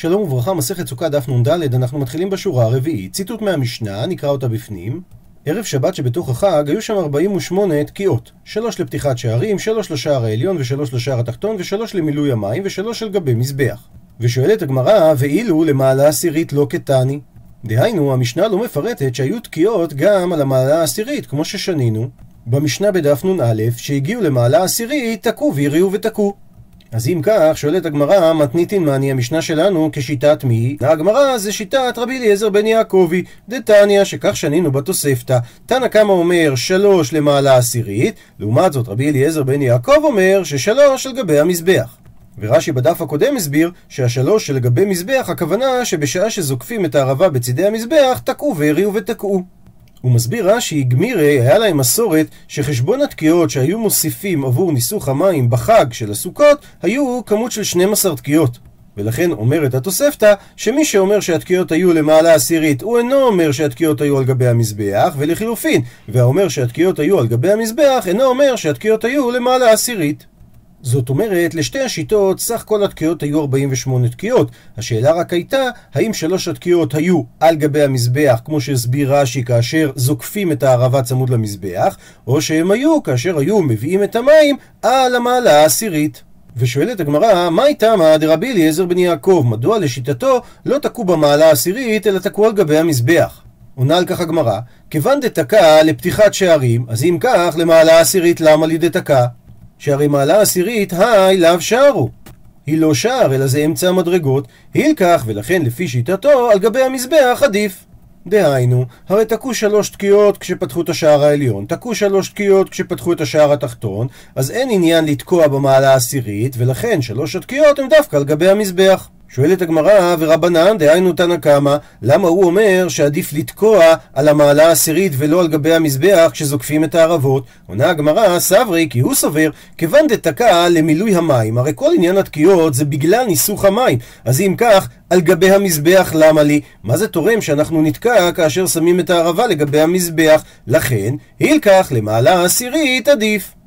שלום וברכה, מסכת סוכה דף נ"ד, אנחנו מתחילים בשורה הרביעית. ציטוט מהמשנה, נקרא אותה בפנים. ערב שבת שבתוך החג היו שם 48 תקיעות. שלוש לפתיחת שערים, שלוש לשער העליון ושלוש לשער התחתון ושלוש למילוי המים ושלוש על גבי מזבח. ושואלת הגמרא, ואילו למעלה עשירית לא כתני? דהיינו, המשנה לא מפרטת שהיו תקיעות גם על המעלה העשירית, כמו ששנינו. במשנה בדף נ"א, שהגיעו למעלה עשירית, תקעו והריעו ותקעו. אז אם כך, שואלת הגמרא, מתניתין מאני המשנה שלנו כשיטת מי? הגמרא זה שיטת רבי אליעזר בן יעקבי, דתניא, שכך שנינו בתוספתא. תנא קמא אומר שלוש למעלה עשירית, לעומת זאת רבי אליעזר בן יעקב אומר ששלוש על גבי המזבח. ורש"י בדף הקודם הסביר שהשלוש שלגבי מזבח הכוונה שבשעה שזוקפים את הערבה בצידי המזבח תקעו והריעו ותקעו. הוא מסביר רש"י, גמירי, היה להם מסורת שחשבון התקיעות שהיו מוסיפים עבור ניסוך המים בחג של הסוכות היו כמות של 12 תקיעות. ולכן אומרת התוספתא שמי שאומר שהתקיעות היו למעלה עשירית הוא אינו אומר שהתקיעות היו על גבי המזבח ולחילופין והאומר שהתקיעות היו על גבי המזבח אינו אומר שהתקיעות היו למעלה עשירית זאת אומרת, לשתי השיטות סך כל התקיעות היו 48 תקיעות. השאלה רק הייתה, האם שלוש התקיעות היו על גבי המזבח, כמו שהסביר רש"י, כאשר זוקפים את הערבה צמוד למזבח, או שהם היו כאשר היו מביאים את המים על המעלה העשירית. ושואלת הגמרא, מהי תמה דרבי אליעזר בן יעקב? מדוע לשיטתו לא תקעו במעלה העשירית, אלא תקעו על גבי המזבח? עונה על כך הגמרא, כיוון דתקע לפתיחת שערים, אז אם כך, למעלה העשירית למה לי דתקע? שהרי מעלה עשירית, היי, לאו שערו. היא לא שער, אלא זה אמצע המדרגות, הילקח, ולכן לפי שיטתו, על גבי המזבח עדיף. דהיינו, הרי תקעו שלוש תקיעות כשפתחו את השער העליון, תקעו שלוש תקיעות כשפתחו את השער התחתון, אז אין עניין לתקוע במעלה העשירית, ולכן שלוש התקיעות הן דווקא על גבי המזבח. שואלת הגמרא, ורבנן, דהיינו תנא קמא, למה הוא אומר שעדיף לתקוע על המעלה העשירית ולא על גבי המזבח כשזוקפים את הערבות? עונה הגמרא, סברי, כי הוא סובר, כיוון דתקע למילוי המים, הרי כל עניין התקיעות זה בגלל ניסוך המים, אז אם כך, על גבי המזבח למה לי? מה זה תורם שאנחנו נתקע כאשר שמים את הערבה לגבי המזבח? לכן, הילקח למעלה העשירית עדיף.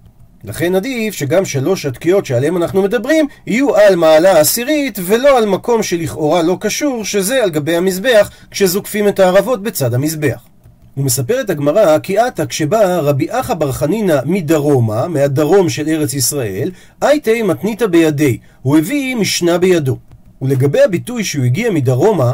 לכן עדיף שגם שלוש התקיעות שעליהן אנחנו מדברים יהיו על מעלה עשירית ולא על מקום שלכאורה לא קשור שזה על גבי המזבח כשזוקפים את הערבות בצד המזבח. הוא מספר את הגמרא כי עתה כשבא רבי אחא בר חנינא מדרומה, מהדרום של ארץ ישראל, הייתי מתניתא בידי, הוא הביא משנה בידו. ולגבי הביטוי שהוא הגיע מדרומה,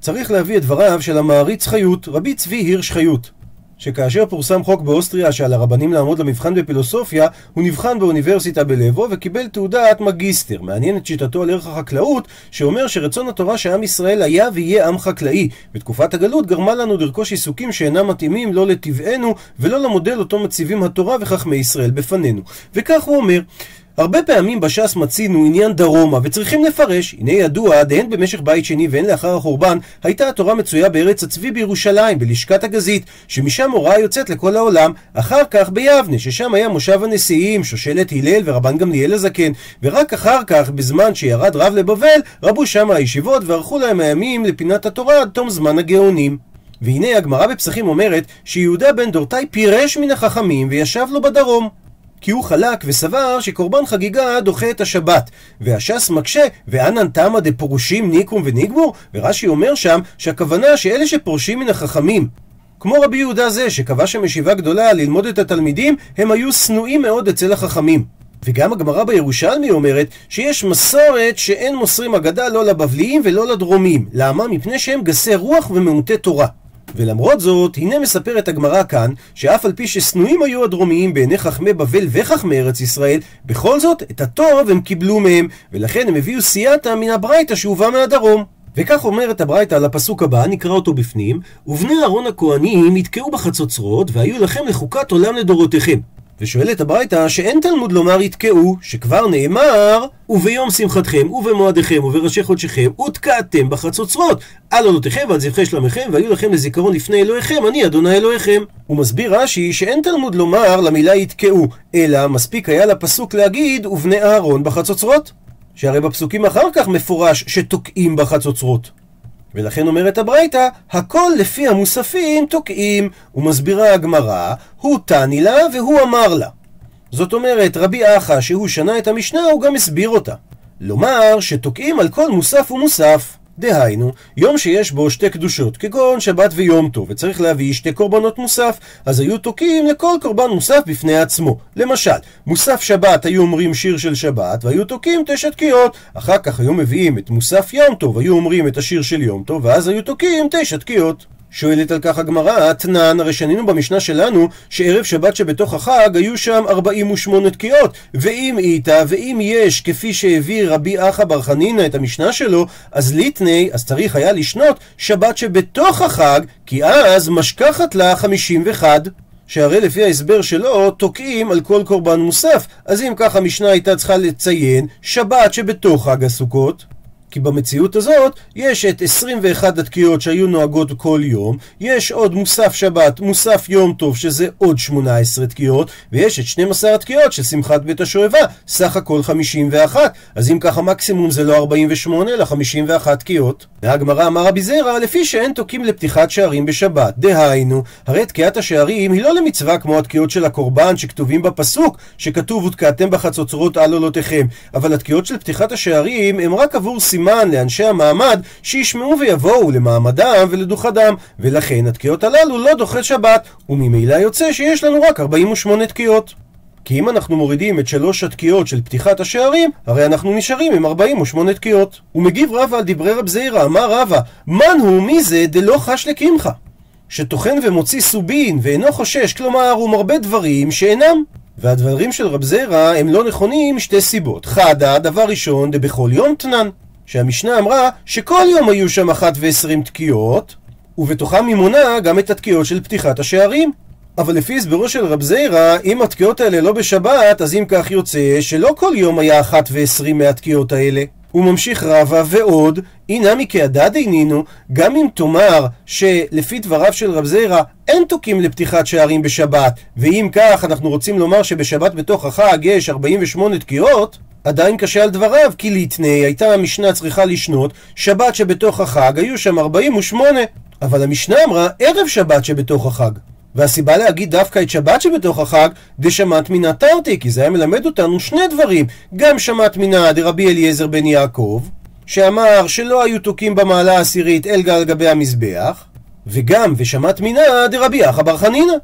צריך להביא את דבריו של המעריץ חיות, רבי צבי הירש חיות. שכאשר פורסם חוק באוסטריה שעל הרבנים לעמוד למבחן בפילוסופיה, הוא נבחן באוניברסיטה בלבו וקיבל תעודת מגיסטר. מעניין את שיטתו על ערך החקלאות, שאומר שרצון התורה שעם ישראל היה ויהיה עם חקלאי. ותקופת הגלות גרמה לנו לרכוש עיסוקים שאינם מתאימים לא לטבענו ולא למודל אותו מציבים התורה וחכמי ישראל בפנינו. וכך הוא אומר הרבה פעמים בש"ס מצינו עניין דרומה, וצריכים לפרש. הנה ידוע, דהן במשך בית שני והן לאחר החורבן, הייתה התורה מצויה בארץ הצבי בירושלים, בלשכת הגזית, שמשם הוראה יוצאת לכל העולם. אחר כך ביבנה, ששם היה מושב הנשיאים, שושלת הלל ורבן גמליאל הזקן, ורק אחר כך, בזמן שירד רב לבבל, רבו שם הישיבות וערכו להם הימים לפינת התורה עד תום זמן הגאונים. והנה הגמרא בפסחים אומרת שיהודה בן דורתאי פירש מן החכמים וישב לו בדרום. כי הוא חלק וסבר שקורבן חגיגה דוחה את השבת. והש"ס מקשה, ואנן תמא דפורשים ניקום וניגבור? ורש"י אומר שם שהכוונה שאלה שפורשים מן החכמים כמו רבי יהודה זה, שקבע שם ישיבה גדולה ללמוד את התלמידים, הם היו שנואים מאוד אצל החכמים. וגם הגמרא בירושלמי אומרת שיש מסורת שאין מוסרים אגדה לא לבבליים ולא לדרומים. למה? מפני שהם גסי רוח ומעוטי תורה. ולמרות זאת, הנה מספרת הגמרא כאן, שאף על פי ששנואים היו הדרומיים בעיני חכמי בבל וחכמי ארץ ישראל, בכל זאת, את הטוב הם קיבלו מהם, ולכן הם הביאו סייעתא מן הברייתא שהובא מהדרום. וכך אומרת הברייתא על הפסוק הבא, נקרא אותו בפנים, ובני אהרון הכהנים יתקעו בחצוצרות, והיו לכם לחוקת עולם לדורותיכם. ושואלת הברייתא שאין תלמוד לומר יתקעו, שכבר נאמר, וביום שמחתכם, ובמועדיכם, ובראשי חודשיכם, ותקעתם בחצוצרות, על עולותיכם ועל זבחי שלמיכם, והיו לכם לזיכרון לפני אלוהיכם, אני אדוני אלוהיכם. הוא מסביר רש"י שאין תלמוד לומר למילה יתקעו, אלא מספיק היה לפסוק להגיד, ובני אהרון בחצוצרות. שהרי בפסוקים אחר כך מפורש שתוקעים בחצוצרות. ולכן אומרת הברייתא, הכל לפי המוספים תוקעים. ומסבירה הגמרא, הוא תני לה והוא אמר לה. זאת אומרת, רבי אחא, שהוא שנה את המשנה, הוא גם הסביר אותה. לומר שתוקעים על כל מוסף ומוסף. דהיינו, יום שיש בו שתי קדושות, כגון שבת ויום טוב, וצריך להביא שתי קורבנות מוסף, אז היו תוקעים לכל קורבן מוסף בפני עצמו. למשל, מוסף שבת היו אומרים שיר של שבת, והיו תוקעים תשע תקיעות. אחר כך היו מביאים את מוסף יום טוב, היו אומרים את השיר של יום טוב, ואז היו תוקעים תשע תקיעות. שואלת על כך הגמרא, אתנן, הרי שנינו במשנה שלנו שערב שבת שבתוך החג היו שם 48 תקיעות. ואם איתה ואם יש כפי שהביא רבי אחא בר חנינא את המשנה שלו אז ליטני, אז צריך היה לשנות שבת שבתוך החג כי אז משכחת לה 51 שהרי לפי ההסבר שלו תוקעים על כל קורבן מוסף. אז אם כך המשנה הייתה צריכה לציין שבת שבתוך חג הסוכות כי במציאות הזאת יש את 21 התקיעות שהיו נוהגות כל יום, יש עוד מוסף שבת, מוסף יום טוב, שזה עוד 18 תקיעות, ויש את 12 התקיעות של שמחת בית השואבה, סך הכל 51. אז אם ככה מקסימום זה לא 48, אלא 51 תקיעות. והגמרא אמר רבי זרע, לפי שאין תוקעים לפתיחת שערים בשבת. דהיינו, הרי תקיעת השערים היא לא למצווה כמו התקיעות של הקורבן שכתובים בפסוק, שכתוב ותקעתם בחצוצרות על עולותיכם. אבל התקיעות של פתיחת השערים הם רק עבור סימן לאנשי המעמד שישמעו ויבואו למעמדם ולדוכדם, ולכן התקיעות הללו לא דוחה שבת, וממילא יוצא שיש לנו רק 48 תקיעות. כי אם אנחנו מורידים את שלוש התקיעות של פתיחת השערים, הרי אנחנו נשארים עם 48 תקיעות. ומגיב רבא על דברי רב זעירא, אמר רבא, מן הוא מי זה דלא חש לקמחה? שטוחן ומוציא סובין ואינו חושש, כלומר הוא מרבה דברים שאינם. והדברים של רב זעירא הם לא נכונים משתי סיבות. חדה, דבר ראשון, דבכל יום תנן. שהמשנה אמרה שכל יום היו שם אחת ועשרים תקיעות, ובתוכם היא מונה גם את התקיעות של פתיחת השערים. אבל לפי הסברו של רב זיירה, אם התקיעות האלה לא בשבת, אז אם כך יוצא שלא כל יום היה אחת ועשרים מהתקיעות האלה. הוא ממשיך רבה ועוד, אינמי כהדד עינינו, גם אם תאמר שלפי דבריו של רב זיירה אין תוקים לפתיחת שערים בשבת, ואם כך אנחנו רוצים לומר שבשבת בתוך החג יש 48 תקיעות, עדיין קשה על דבריו, כי ליטני הייתה המשנה צריכה לשנות שבת שבתוך החג היו שם 48, אבל המשנה אמרה ערב שבת שבתוך החג. והסיבה להגיד דווקא את שבת שבתוך החג, דשמט מינא תרתי, כי זה היה מלמד אותנו שני דברים. גם שמט מינא דרבי אליעזר בן יעקב, שאמר שלא היו תוקים במעלה העשירית אל על גבי המזבח, וגם ושמט מינא דרבי אחא בר חנינא.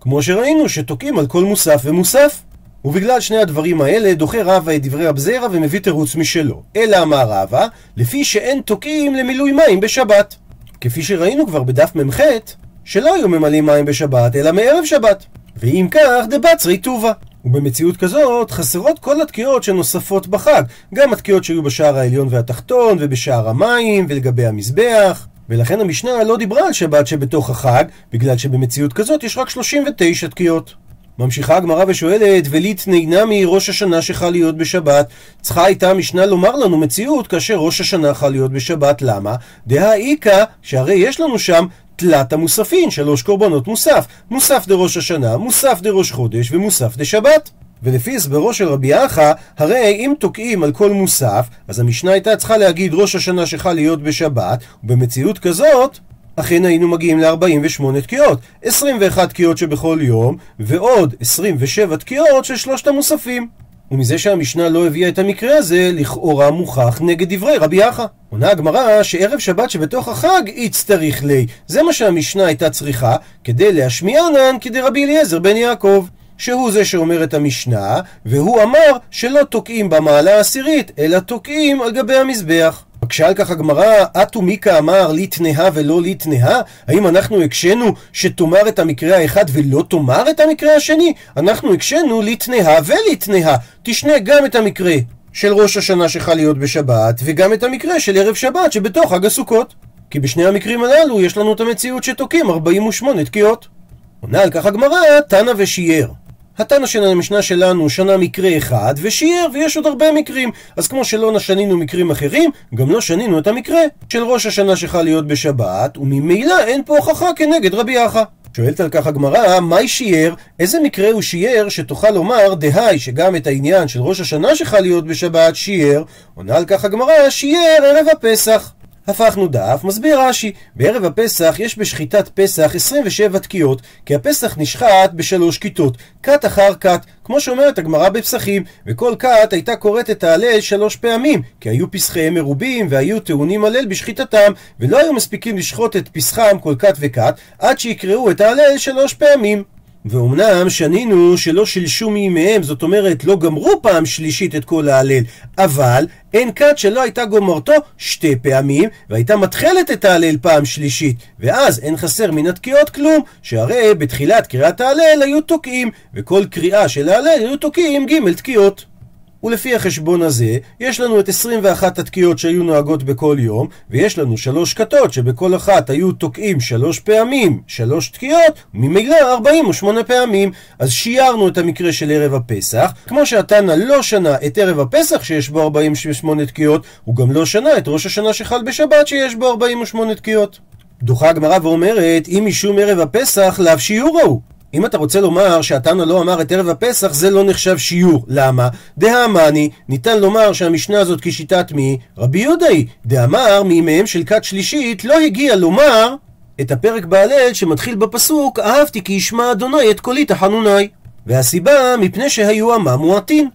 כמו שראינו שתוקים על כל מוסף ומוסף. ובגלל שני הדברים האלה דוחה רבא את דברי רב זרע ומביא תירוץ משלו. אלא אמר רבא, לפי שאין תוקעים למילוי מים בשבת. כפי שראינו כבר בדף מ"ח, שלא היו ממלאים מים בשבת, אלא מערב שבת. ואם כך, דבצרי טובה. ובמציאות כזאת חסרות כל התקיעות שנוספות בחג, גם התקיעות שהיו בשער העליון והתחתון, ובשער המים, ולגבי המזבח. ולכן המשנה לא דיברה על שבת שבתוך החג, בגלל שבמציאות כזאת יש רק 39 תקיעות. ממשיכה הגמרא ושואלת, וליתני נמי ראש השנה שחל להיות בשבת. צריכה הייתה המשנה לומר לנו מציאות כאשר ראש השנה חל להיות בשבת. למה? דהאיכא, שהרי יש לנו שם תלת המוספין, שלוש קורבנות מוסף. מוסף דראש השנה, מוסף דראש חודש ומוסף דשבת. ולפי הסברו של רבי אחא, הרי אם תוקעים על כל מוסף, אז המשנה הייתה צריכה להגיד ראש השנה שחל להיות בשבת, ובמציאות כזאת, אכן היינו מגיעים ל-48 תקיעות, 21 תקיעות שבכל יום, ועוד 27 תקיעות של שלושת המוספים. ומזה שהמשנה לא הביאה את המקרה הזה, לכאורה מוכח נגד דברי רבי אחא. עונה הגמרא שערב שבת שבתוך החג יצטריך לי. זה מה שהמשנה הייתה צריכה, כדי להשמיענן כדרבי אליעזר בן יעקב. שהוא זה שאומר את המשנה, והוא אמר שלא תוקעים במעלה העשירית, אלא תוקעים על גבי המזבח. מקשה על כך הגמרא, אטו מיקה אמר לתנאה ולא לתנאה? האם אנחנו הקשינו שתאמר את המקרה האחד ולא תאמר את המקרה השני? אנחנו הקשינו לתנאה ולתנאה. תשנה גם את המקרה של ראש השנה שחל להיות בשבת, וגם את המקרה של ערב שבת שבתוך חג הסוכות. כי בשני המקרים הללו יש לנו את המציאות שתוקעים 48 תקיעות. עונה על כך הגמרא, תנא ושיער. התנא של המשנה שלנו שנה מקרה אחד ושיער ויש עוד הרבה מקרים אז כמו שלא שנינו מקרים אחרים גם לא שנינו את המקרה של ראש השנה שחל להיות בשבת וממילא אין פה הוכחה כנגד רבי אחא שואלת על כך הגמרא, מהי שיער? איזה מקרה הוא שיער שתוכל לומר, דהי, שגם את העניין של ראש השנה שחל להיות בשבת שיער? עונה על כך הגמרא, שיער ערב הפסח. הפכנו דף, מסביר רש"י, בערב הפסח יש בשחיטת פסח 27 תקיעות, כי הפסח נשחט בשלוש כיתות, כת אחר כת, כמו שאומרת הגמרא בפסחים, וכל כת הייתה קוראת את ההלל שלוש פעמים, כי היו פסחיהם מרובים והיו טעונים הלל בשחיטתם, ולא היו מספיקים לשחוט את פסחם כל כת וכת, עד שיקראו את ההלל שלוש פעמים. ואומנם שנינו שלא שילשו מימיהם, זאת אומרת לא גמרו פעם שלישית את כל ההלל, אבל אין כת שלא הייתה גומרתו שתי פעמים, והייתה מתחלת את ההלל פעם שלישית, ואז אין חסר מן התקיעות כלום, שהרי בתחילת קריאת ההלל היו תוקעים, וכל קריאה של ההלל היו תוקעים ג' תקיעות. ולפי החשבון הזה, יש לנו את 21 התקיעות שהיו נוהגות בכל יום, ויש לנו שלוש כתות שבכל אחת היו תוקעים שלוש פעמים, שלוש תקיעות, ממילא 48 פעמים. אז שיירנו את המקרה של ערב הפסח, כמו שהתנא לא שנה את ערב הפסח שיש בו 48 תקיעות, הוא גם לא שנה את ראש השנה שחל בשבת שיש בו 48 תקיעות. דוחה הגמרא ואומרת, אם משום ערב הפסח, לאו שיעור ההוא. אם אתה רוצה לומר שהתנא לא אמר את ערב הפסח, זה לא נחשב שיעור. למה? דהאמני, ניתן לומר שהמשנה הזאת כשיטת מי? רבי יהודה היא. דאמר מימיהם של כת שלישית לא הגיע לומר את הפרק בהלל שמתחיל בפסוק אהבתי כי ישמע אדוני את קולי תחנוני. והסיבה מפני שהיו עמה מועטין.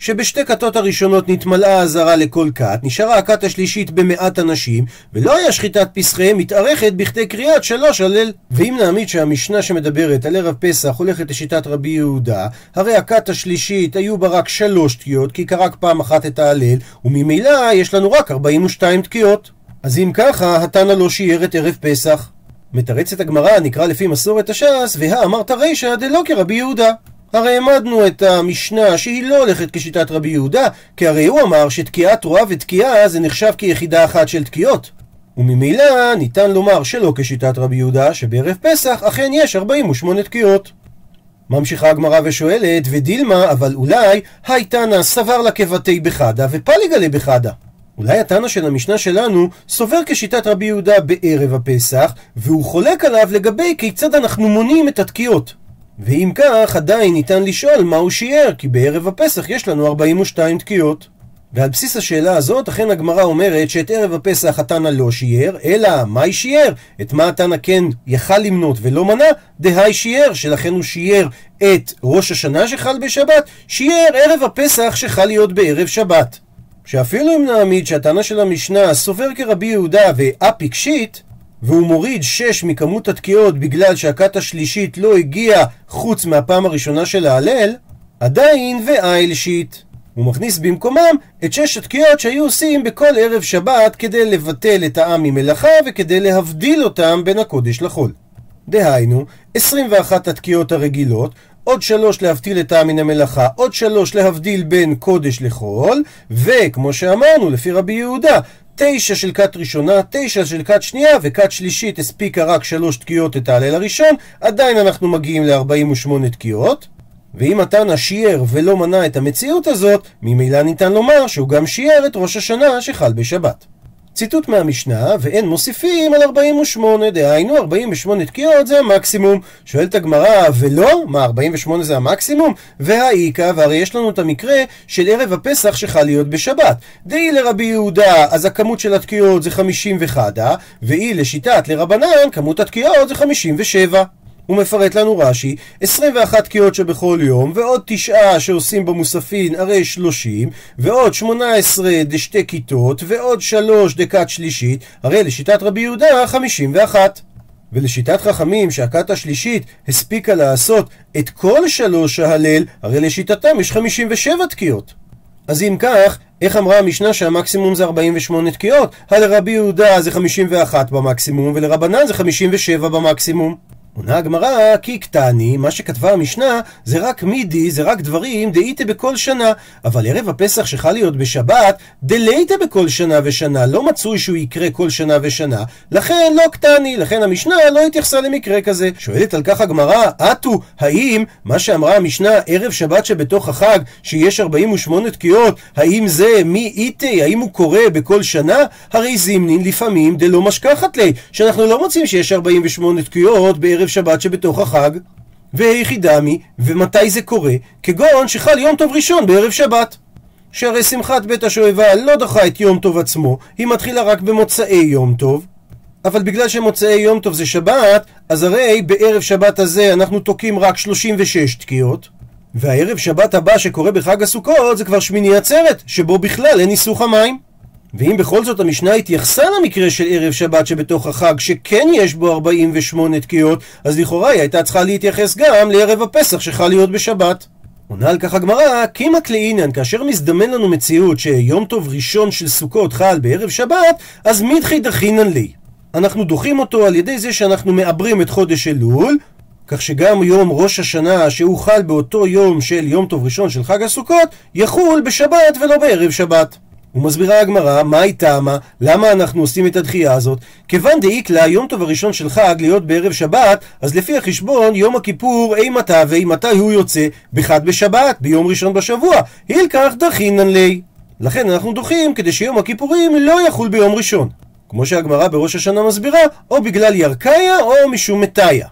שבשתי כתות הראשונות נתמלאה אזהרה לכל כת, נשארה הכת השלישית במעט אנשים, ולא היה שחיטת פסחיהם מתארכת בכדי קריאת שלוש הלל. ואם נעמיד שהמשנה שמדברת על ערב פסח הולכת לשיטת רבי יהודה, הרי הכת השלישית היו בה רק שלוש תקיעות, כי קרא פעם אחת את ההלל, וממילא יש לנו רק 42 תקיעות. אז אם ככה, התנא לא שיער את ערב פסח. מתרצת הגמרא, נקרא לפי מסורת הש"ס, והא אמרת רישא דלא כרבי יהודה. הרי העמדנו את המשנה שהיא לא הולכת כשיטת רבי יהודה, כי הרי הוא אמר שתקיעת רועה ותקיעה זה נחשב כיחידה אחת של תקיעות. וממילא ניתן לומר שלא כשיטת רבי יהודה, שבערב פסח אכן יש 48 תקיעות. ממשיכה הגמרא ושואלת, ודילמה, אבל אולי, הייתנא סבר לה כבתי בחדה ופליגה לבחדה. אולי התנא של המשנה שלנו סובר כשיטת רבי יהודה בערב הפסח, והוא חולק עליו לגבי כיצד אנחנו מונים את התקיעות. ואם כך, עדיין ניתן לשאול מה הוא שיער, כי בערב הפסח יש לנו 42 תקיעות. ועל בסיס השאלה הזאת, אכן הגמרא אומרת שאת ערב הפסח התנא לא שיער, אלא היא שיער? את מה התנא כן יכל למנות ולא מנה? דהי שיער, שלכן הוא שיער את ראש השנה שחל בשבת, שיער ערב הפסח שחל להיות בערב שבת. שאפילו אם נעמיד שהתנא של המשנה סובר כרבי יהודה ואפיק שיט, והוא מוריד 6 מכמות התקיעות בגלל שהכת השלישית לא הגיעה חוץ מהפעם הראשונה של ההלל, עדיין ואייל שיט. הוא מכניס במקומם את שש התקיעות שהיו עושים בכל ערב שבת כדי לבטל את העם ממלאכה וכדי להבדיל אותם בין הקודש לחול. דהיינו, 21 התקיעות הרגילות, עוד שלוש להבדיל את העם מן המלאכה, עוד שלוש להבדיל בין קודש לחול, וכמו שאמרנו, לפי רבי יהודה, תשע של כת ראשונה, תשע של כת שנייה, וכת שלישית הספיקה רק שלוש תקיעות את ההלל הראשון, עדיין אנחנו מגיעים ל-48 תקיעות. ואם התנא שיער ולא מנה את המציאות הזאת, ממילא ניתן לומר שהוא גם שיער את ראש השנה שחל בשבת. ציטוט מהמשנה, ואין מוסיפים על 48, דהיינו 48 תקיעות זה המקסימום. שואלת הגמרא, ולא? מה, 48 זה המקסימום? והאיכא, והרי יש לנו את המקרה של ערב הפסח שחל להיות בשבת. דאי לרבי יהודה, אז הכמות של התקיעות זה 51, ואי לשיטת לרבנן, כמות התקיעות זה 57. הוא מפרט לנו רש"י 21 תקיעות שבכל יום, ועוד תשעה שעושים במוספין הרי 30, ועוד 18 דשתי כיתות, ועוד 3 דקת שלישית, הרי לשיטת רבי יהודה 51. ולשיטת חכמים שהכת השלישית הספיקה לעשות את כל שלוש ההלל, הרי לשיטתם יש 57 תקיעות. אז אם כך, איך אמרה המשנה שהמקסימום זה 48 תקיעות? הלרבי יהודה זה 51 במקסימום, ולרבנן זה 57 במקסימום. עונה הגמרא, כי קטני, מה שכתבה המשנה, זה רק מידי, זה רק דברים דאיתה בכל שנה. אבל ערב הפסח שחל להיות בשבת, דלייתה בכל שנה ושנה, לא מצוי שהוא יקרה כל שנה ושנה. לכן לא קטני, לכן המשנה לא התייחסה למקרה כזה. שואלת על כך הגמרא, אטו, האם מה שאמרה המשנה ערב שבת שבתוך החג, שיש 48 תקיעות, האם זה מי איתי, האם הוא קורה בכל שנה? הרי זימנין לפעמים דלא משכחת לי, שאנחנו לא מוצאים שיש 48 תקיעות בערב שבת שבתוך החג, והיחידמי, ומתי זה קורה? כגון שחל יום טוב ראשון בערב שבת. שהרי שמחת בית השואבה לא דוחה את יום טוב עצמו, היא מתחילה רק במוצאי יום טוב. אבל בגלל שמוצאי יום טוב זה שבת, אז הרי בערב שבת הזה אנחנו תוקעים רק 36 תקיעות. והערב שבת הבא שקורה בחג הסוכות זה כבר שמיני עצרת, שבו בכלל אין ניסוך המים. ואם בכל זאת המשנה התייחסה למקרה של ערב שבת שבתוך החג, שכן יש בו 48 תקיעות, אז לכאורה היא הייתה צריכה להתייחס גם לערב הפסח שחל להיות בשבת. עונה על כך הגמרא, קימא כלעינן, כאשר מזדמן לנו מציאות שיום טוב ראשון של סוכות חל בערב שבת, אז מידחי דחינן לי. אנחנו דוחים אותו על ידי זה שאנחנו מעברים את חודש אלול, כך שגם יום ראש השנה שהוא חל באותו יום של יום טוב ראשון של חג הסוכות, יחול בשבת ולא בערב שבת. ומסבירה הגמרא, מה היא טעמה? למה אנחנו עושים את הדחייה הזאת? כיוון דאיקלה, יום טוב הראשון של חג להיות בערב שבת, אז לפי החשבון, יום הכיפור אימתה ואימתי הוא יוצא? בחד בשבת, ביום ראשון בשבוע. הילקח דחינן לי. לכן אנחנו דוחים כדי שיום הכיפורים לא יחול ביום ראשון. כמו שהגמרא בראש השנה מסבירה, או בגלל ירקאיה או משום מתיה.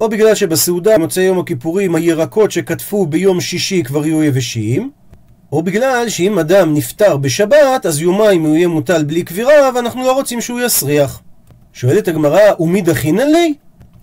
או בגלל שבסעודה מוצאי יום הכיפורים הירקות שקטפו ביום שישי כבר יהיו יבשים, או בגלל שאם אדם נפטר בשבת, אז יומיים הוא יהיה מוטל בלי קבירה, ואנחנו לא רוצים שהוא יסריח. שואלת הגמרא, ומי דחינן לי?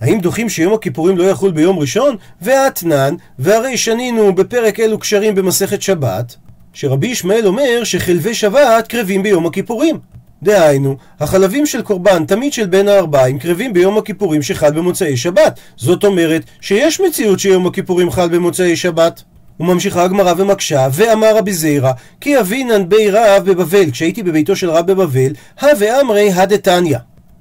האם דוחים שיום הכיפורים לא יחול ביום ראשון? ואתנן, והרי שנינו בפרק אלו קשרים במסכת שבת, שרבי ישמעאל אומר שחלבי שבת קרבים ביום הכיפורים. דהיינו, החלבים של קורבן, תמיד של בין הארבעים, קרבים ביום הכיפורים שחל במוצאי שבת. זאת אומרת שיש מציאות שיום הכיפורים חל במוצאי שבת. וממשיכה הגמרא ומקשה, ואמר רבי זיירא, כי אבינן בי רב בבבל, כשהייתי בביתו של רב בבבל, הווה אמרי הדתניא.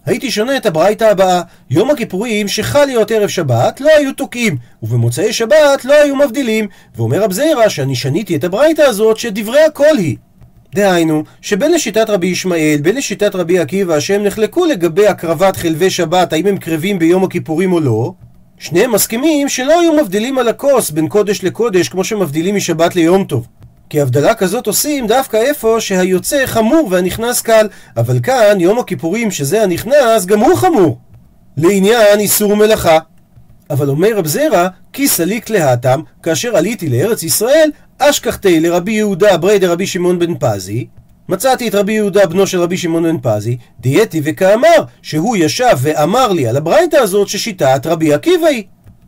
הייתי שונה את הברייתא הבאה, יום הכיפורים שחל להיות ערב שבת לא היו תוקעים, ובמוצאי שבת לא היו מבדילים, ואומר רב זיירא שאני שניתי את הברייתא הזאת שדברי הכל היא. דהיינו, שבין לשיטת רבי ישמעאל, בין לשיטת רבי עקיבא, שהם נחלקו לגבי הקרבת חלבי שבת, האם הם קרבים ביום הכיפורים או לא, שניהם מסכימים שלא היו מבדילים על הכוס בין קודש לקודש כמו שמבדילים משבת ליום טוב. כי הבדלה כזאת עושים דווקא איפה שהיוצא חמור והנכנס קל, אבל כאן יום הכיפורים שזה הנכנס גם הוא חמור. לעניין איסור מלאכה. אבל אומר רב זרע, כי סליק להתם, כאשר עליתי לארץ ישראל, אשכחתי לרבי יהודה ברי דרבי שמעון בן פזי, מצאתי את רבי יהודה בנו של רבי שמעון בן פזי, דייתי וכאמר, שהוא ישב ואמר לי על הברייתא הזאת ששיטת רבי עקיבא היא.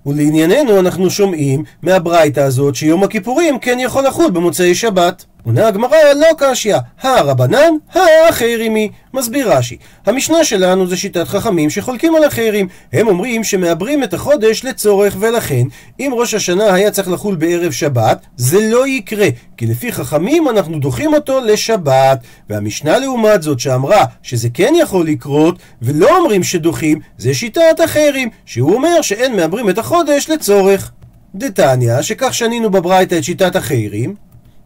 ולענייננו אנחנו שומעים מהברייתא הזאת שיום הכיפורים כן יכול לחול במוצאי שבת. עונה הגמרא לא קשיא, הרבנן, האחרימי. מסביר רש"י, המשנה שלנו זה שיטת חכמים שחולקים על אחרים. הם אומרים שמעברים את החודש לצורך, ולכן, אם ראש השנה היה צריך לחול בערב שבת, זה לא יקרה, כי לפי חכמים אנחנו דוחים אותו לשבת. והמשנה לעומת זאת שאמרה שזה כן יכול לקרות, ולא אומרים שדוחים, זה שיטת אחרים, שהוא אומר שאין מעברים את החודש לצורך. דתניא, שכך שנינו בברייתא את שיטת החיירים,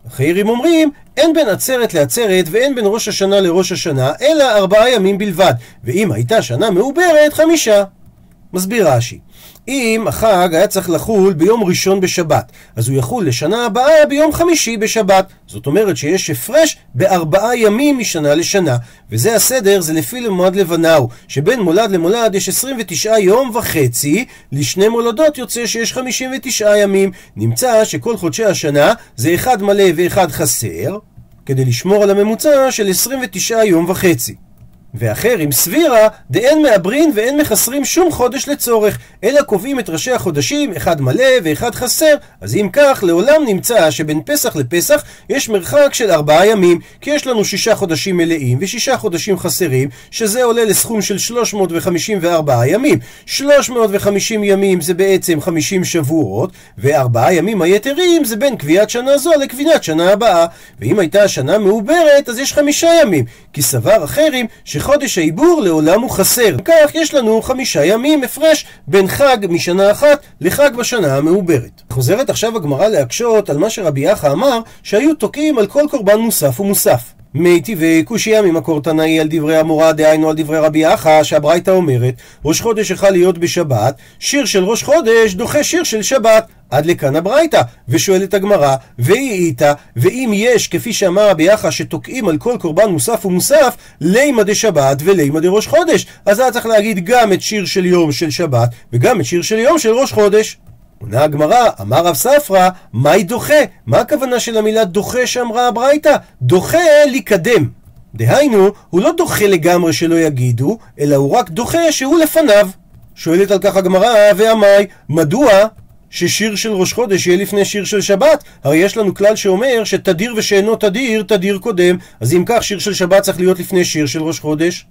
החיירים אומרים, אין בין עצרת לעצרת ואין בין ראש השנה לראש השנה, אלא ארבעה ימים בלבד, ואם הייתה שנה מעוברת, חמישה. מסביר רש"י, אם החג היה צריך לחול ביום ראשון בשבת, אז הוא יחול לשנה הבאה ביום חמישי בשבת. זאת אומרת שיש הפרש בארבעה ימים משנה לשנה. וזה הסדר, זה לפי למועד לבנאו, שבין מולד למולד יש 29 יום וחצי, לשני מולדות יוצא שיש 59 ימים. נמצא שכל חודשי השנה זה אחד מלא ואחד חסר, כדי לשמור על הממוצע של 29 יום וחצי. ואחר עם סבירה, דאין מעברין ואין מחסרים שום חודש לצורך, אלא קובעים את ראשי החודשים, אחד מלא ואחד חסר, אז אם כך, לעולם נמצא שבין פסח לפסח יש מרחק של ארבעה ימים, כי יש לנו שישה חודשים מלאים ושישה חודשים חסרים, שזה עולה לסכום של 354 ימים. 350 ימים זה בעצם 50 שבועות, וארבעה ימים היתרים זה בין קביעת שנה זו לקביעת שנה הבאה. ואם הייתה שנה מעוברת, אז יש חמישה ימים, כי סבר אחרים ש... שחודש העיבור לעולם הוא חסר. כך יש לנו חמישה ימים הפרש בין חג משנה אחת לחג בשנה המעוברת. חוזרת עכשיו הגמרא להקשות על מה שרבי יחא אמר, שהיו תוקעים על כל קורבן מוסף ומוסף. מי טבעי קושייה ממקור תנאי על דברי המורה, דהיינו על דברי רבי יחא, שהברייתא אומרת, ראש חודש יכול להיות בשבת, שיר של ראש חודש דוחה שיר של שבת. עד לכאן הברייתא, ושואלת הגמרא, והיא איתה, ואם יש, כפי שאמר רבי יחא, שתוקעים על כל קורבן מוסף ומוסף, לימא דשבת ולימא דראש חודש. אז היה צריך להגיד גם את שיר של יום של שבת, וגם את שיר של יום של ראש חודש. עונה הגמרא, אמר רב ספרא, מהי דוחה? מה הכוונה של המילה דוחה שאמרה הברייתא? דוחה לקדם. דהיינו, הוא לא דוחה לגמרי שלא יגידו, אלא הוא רק דוחה שהוא לפניו. שואלת על כך הגמרא, ועמי, מדוע ששיר של ראש חודש יהיה לפני שיר של שבת? הרי יש לנו כלל שאומר שתדיר ושאינו תדיר, תדיר קודם. אז אם כך, שיר של שבת צריך להיות לפני שיר של ראש חודש.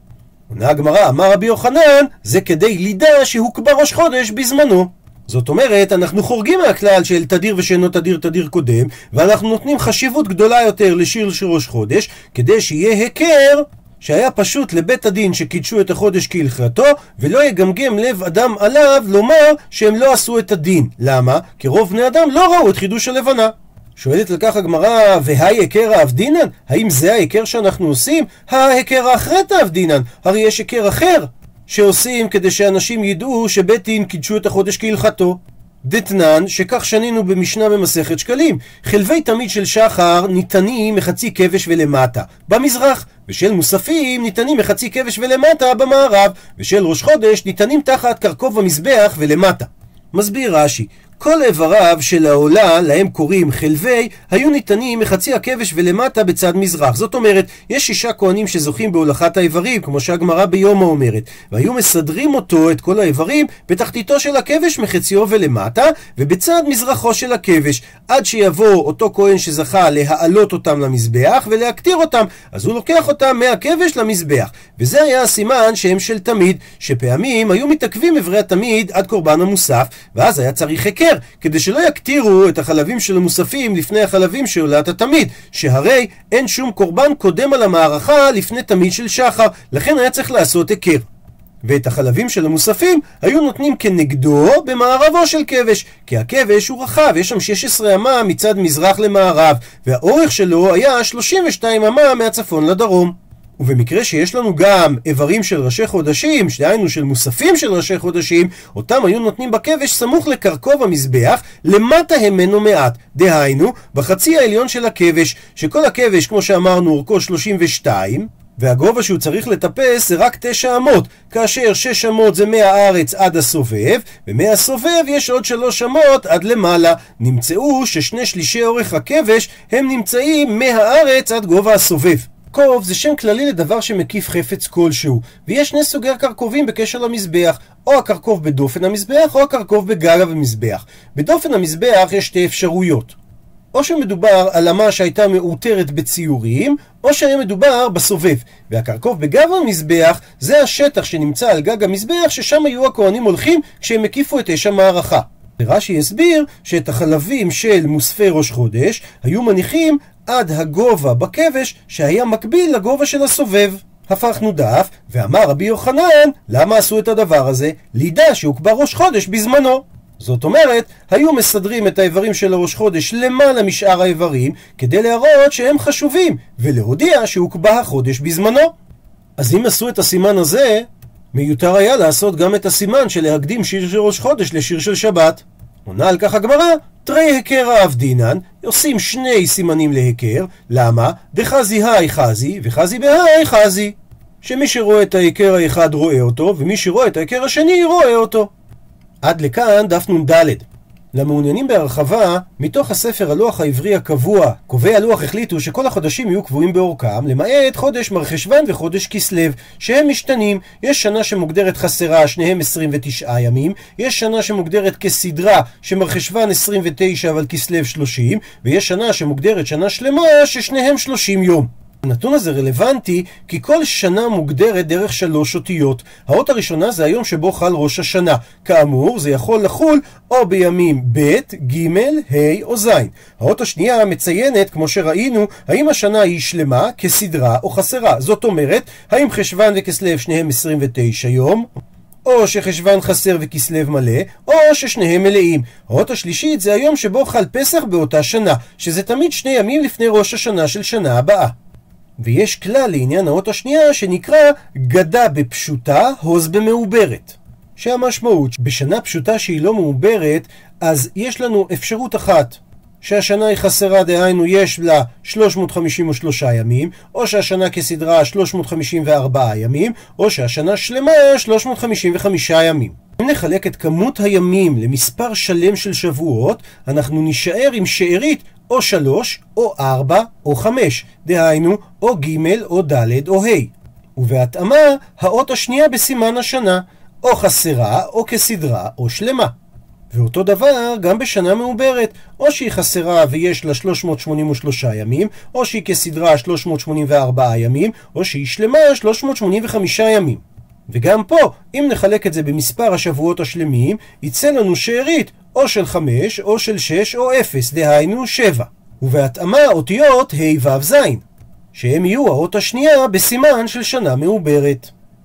עונה הגמרא, אמר רבי יוחנן, זה כדי לידע שהוקבע ראש חודש בזמנו. זאת אומרת, אנחנו חורגים מהכלל של תדיר ושאינו תדיר תדיר קודם, ואנחנו נותנים חשיבות גדולה יותר לשיר של ראש חודש, כדי שיהיה היכר שהיה פשוט לבית הדין שקידשו את החודש כהלכתו, ולא יגמגם לב אדם עליו לומר שהם לא עשו את הדין. למה? כי רוב בני אדם לא ראו את חידוש הלבנה. שואלת על כך הגמרא, והי היכר האבדינן? האם זה ההיכר שאנחנו עושים? ההיכר האחרת האבדינן. הרי יש היכר אחר שעושים כדי שאנשים ידעו שבית דין קידשו את החודש כהלכתו. דתנן, שכך שנינו במשנה במסכת שקלים. חלבי תמיד של שחר ניתנים מחצי כבש ולמטה, במזרח, ושל מוספים ניתנים מחצי כבש ולמטה, במערב, ושל ראש חודש ניתנים תחת קרקוב המזבח ולמטה. מסביר רש"י, כל איבריו של העולה, להם קוראים חלבי, היו ניתנים מחצי הכבש ולמטה בצד מזרח. זאת אומרת, יש שישה כהנים שזוכים בהולכת האיברים, כמו שהגמרא ביומא אומרת, והיו מסדרים אותו, את כל האיברים, בתחתיתו של הכבש מחציו ולמטה, ובצד מזרחו של הכבש, עד שיבוא אותו כהן שזכה להעלות אותם למזבח ולהקטיר אותם, אז הוא לוקח אותם מהכבש למזבח. וזה היה הסימן שהם של תמיד, שפעמים היו מתעכבים אברי התמיד עד קורבן המוסף, ואז היה צריך היכר. היכר, כדי שלא יקטירו את החלבים של המוספים לפני החלבים של עולת התמיד, שהרי אין שום קורבן קודם על המערכה לפני תמיד של שחר, לכן היה צריך לעשות היכר. ואת החלבים של המוספים היו נותנים כנגדו במערבו של כבש, כי הכבש הוא רחב, יש שם 16 אמה מצד מזרח למערב, והאורך שלו היה 32 אמה מהצפון לדרום. ובמקרה שיש לנו גם איברים של ראשי חודשים, דהיינו של מוספים של ראשי חודשים, אותם היו נותנים בכבש סמוך לקרקוב המזבח, למטה המנו מעט. דהיינו, בחצי העליון של הכבש, שכל הכבש, כמו שאמרנו, אורכו 32, והגובה שהוא צריך לטפס זה רק תשע אמות, כאשר שש אמות זה מהארץ עד הסובב, ומהסובב יש עוד שלוש אמות עד למעלה. נמצאו ששני שלישי אורך הכבש הם נמצאים מהארץ עד גובה הסובב. קרקוב זה שם כללי לדבר שמקיף חפץ כלשהו, ויש שני סוגי קרקובים בקשר למזבח, או הקרקוב בדופן המזבח, או הקרקוב בגג המזבח. בדופן המזבח יש שתי אפשרויות. או שמדובר על אמה שהייתה מאותרת בציורים, או שהיה מדובר בסובב. והקרקוב בגב המזבח זה השטח שנמצא על גג המזבח, ששם היו הכהנים הולכים כשהם הקיפו את אש המערכה. רש"י הסביר שאת החלבים של מוספי ראש חודש היו מניחים עד הגובה בכבש שהיה מקביל לגובה של הסובב. הפכנו דף, ואמר רבי יוחנן, למה עשו את הדבר הזה? לידע שהוקבע ראש חודש בזמנו. זאת אומרת, היו מסדרים את האיברים של הראש חודש למעלה משאר האיברים, כדי להראות שהם חשובים, ולהודיע שהוקבע החודש בזמנו. אז אם עשו את הסימן הזה, מיותר היה לעשות גם את הסימן של להקדים שיר של ראש חודש לשיר של שבת. עונה על כך הגמרא, תרי היכר האבדינן, עושים שני סימנים להיכר, למה? דחזי היי חזי, וחזי בהי חזי. שמי שרואה את ההיכר האחד רואה אותו, ומי שרואה את ההיכר השני רואה אותו. עד לכאן דף נ"ד. למעוניינים בהרחבה, מתוך הספר הלוח העברי הקבוע, קובעי הלוח החליטו שכל החודשים יהיו קבועים באורכם, למעט חודש מרחשוון וחודש כסלו, שהם משתנים. יש שנה שמוגדרת חסרה, שניהם 29 ימים, יש שנה שמוגדרת כסדרה, שמרחשוון 29 אבל כסלו 30, ויש שנה שמוגדרת שנה שלמה, ששניהם 30 יום. הנתון הזה רלוונטי כי כל שנה מוגדרת דרך שלוש אותיות. האות הראשונה זה היום שבו חל ראש השנה. כאמור, זה יכול לחול או בימים ב', ג', ה' או ז'. האות השנייה מציינת, כמו שראינו, האם השנה היא שלמה, כסדרה או חסרה. זאת אומרת, האם חשוון וכסלו שניהם 29 יום, או שחשוון חסר וכסלו מלא, או ששניהם מלאים. האות השלישית זה היום שבו חל פסח באותה שנה, שזה תמיד שני ימים לפני ראש השנה של שנה הבאה. ויש כלל לעניין האות השנייה שנקרא גדה בפשוטה, הוז במעוברת. שהמשמעות, בשנה פשוטה שהיא לא מעוברת, אז יש לנו אפשרות אחת, שהשנה היא חסרה, דהיינו יש לה 353 ימים, או שהשנה כסדרה 354 ימים, או שהשנה שלמה 355 ימים. אם נחלק את כמות הימים למספר שלם של שבועות, אנחנו נישאר עם שארית או שלוש, או ארבע, או חמש, דהיינו, או ג' או ד' או ה'. ובהתאמה, האות השנייה בסימן השנה, או חסרה, או כסדרה, או שלמה. ואותו דבר גם בשנה מעוברת, או שהיא חסרה ויש לה 383 ימים, או שהיא כסדרה 384 ימים, או שהיא שלמה 385 ימים. וגם פה, אם נחלק את זה במספר השבועות השלמים, יצא לנו שארית או של 5, או של 6, או 0, דהיינו 7. ובהתאמה אותיות ה' ו' ז', שהם יהיו האות השנייה בסימן של שנה מעוברת.